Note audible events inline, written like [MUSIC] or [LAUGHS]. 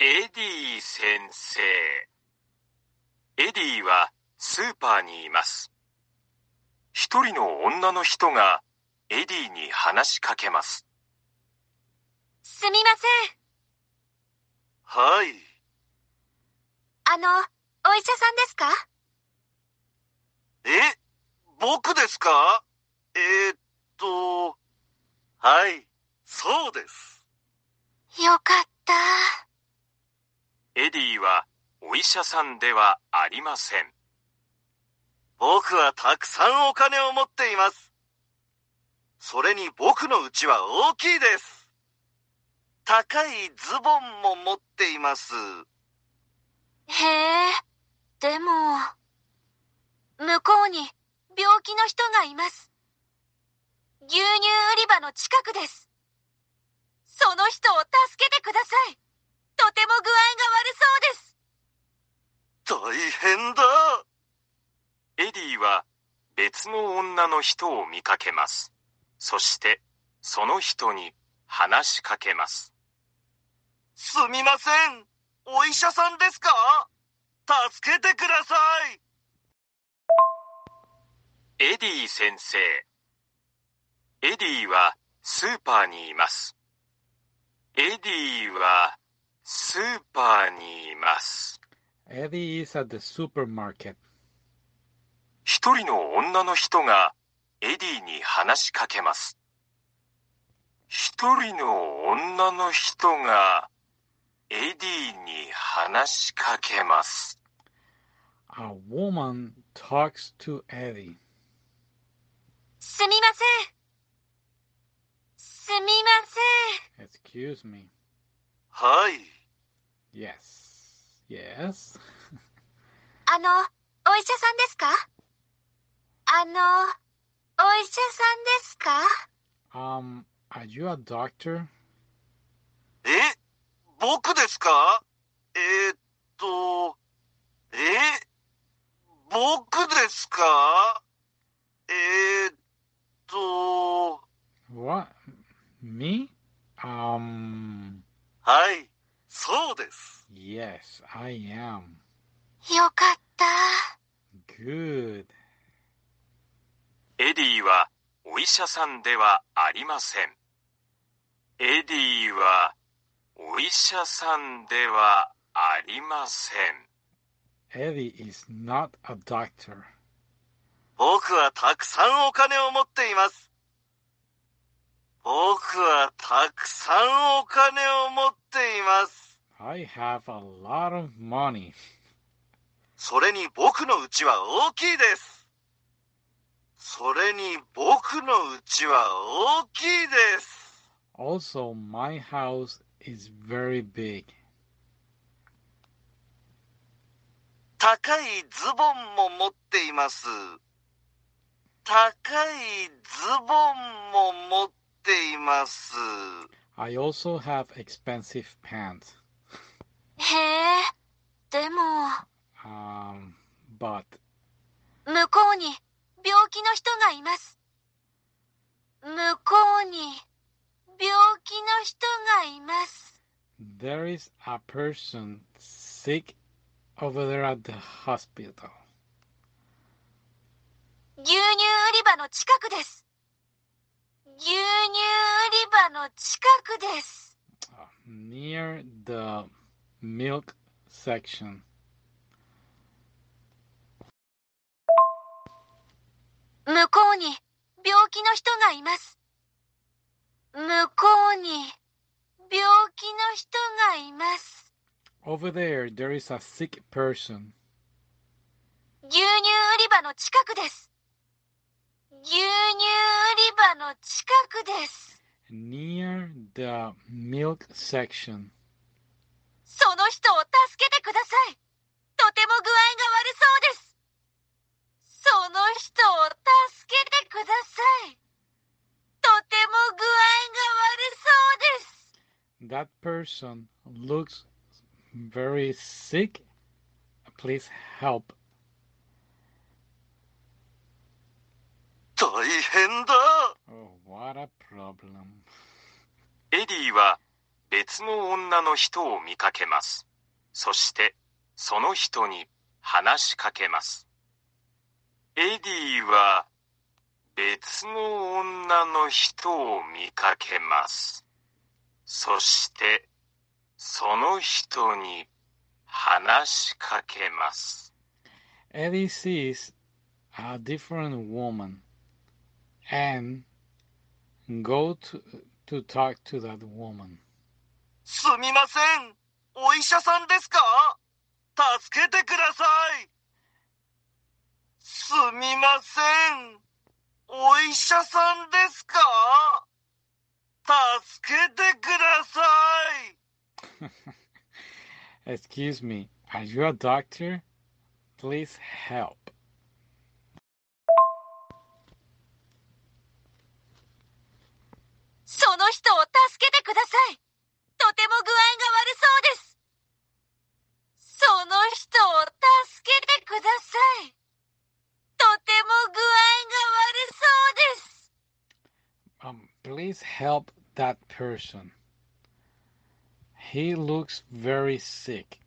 エディ先生。エディはスーパーにいます。一人の女の人がエディに話しかけます。すみません。はい。あの、お医者さんですか？え僕ですか？えー、っと、はい、そうです。よかった。エディはお医者さんではありません。僕はたくさんお金を持っています。それに僕の家は大きいです。高いズボンも持っています。へえ、でも、向こうに病気の人がいます。牛乳売り場の近くです。その人を助けてください。とても具合が悪そうです。大変だ。エディは別の女の人を見かけます。そしてその人に話しかけます。すみません。お医者さんですか？助けてください。エディ先生。エディはスーパーにいます。エディはスーパーにいます。Eddie is at the supermarket. 一人の女の人がエディに話しかけます。一人の女の人がエディに話しかけます。A woman talks to Eddie. すみません。すみません。Excuse me. はい。Yes. Yes. [LAUGHS] あの、お医者さんですか？あの、お医者さんですか？Um, are you a doctor? え？僕ですか？えー、っと、え？僕ですかえー、っと、What? Me? Um, はい、そうです。yes, I am. よかった。Good. エディはお医者さんではありません。エディはお医者さんではありません。Eddie is not a doctor. 僕はたくさんお金を持っています。僕はたくさんお金を持っています。I have a lot of money. それに僕の家は大きいです。それに僕の家は大きいです。Also, my house is very big. 高いズボンも持っています。高いズボンも持っています。I also have expensive pants. [LAUGHS] へえ、でも、Um, but 向こうに病気の人がいます。向こうに病気の人がいます。there is a person sick over there at the hospital. 牛乳売り場の近くです。牛乳売り場の近くです。uh, near the milk section. 向こうに病気の人がいます。向こうに病気の人がいます。Over there, there is a sick person. 牛乳売り場の近くです。牛乳売り場の近くです。Near the milk section. その人を助けてください。That person looks very sick. Please help. 大変だ。Oh, what a problem. エディは別の女の人を見かけます。そして、その人に話しかけます。エディは別の女の人を見かけます。そして、その人に話しかけます。Eddie sees a different woman and go to, to talk to that woman. すみません。お医者さんですか助けてください。すみません。お医者さんですか助けてください。[LAUGHS] Excuse me, are you a doctor? Please help. その人を助けてください。とても具合が悪そうです。その人を助けてください。とても具合が悪そうです。Um, please help that person. He looks very sick.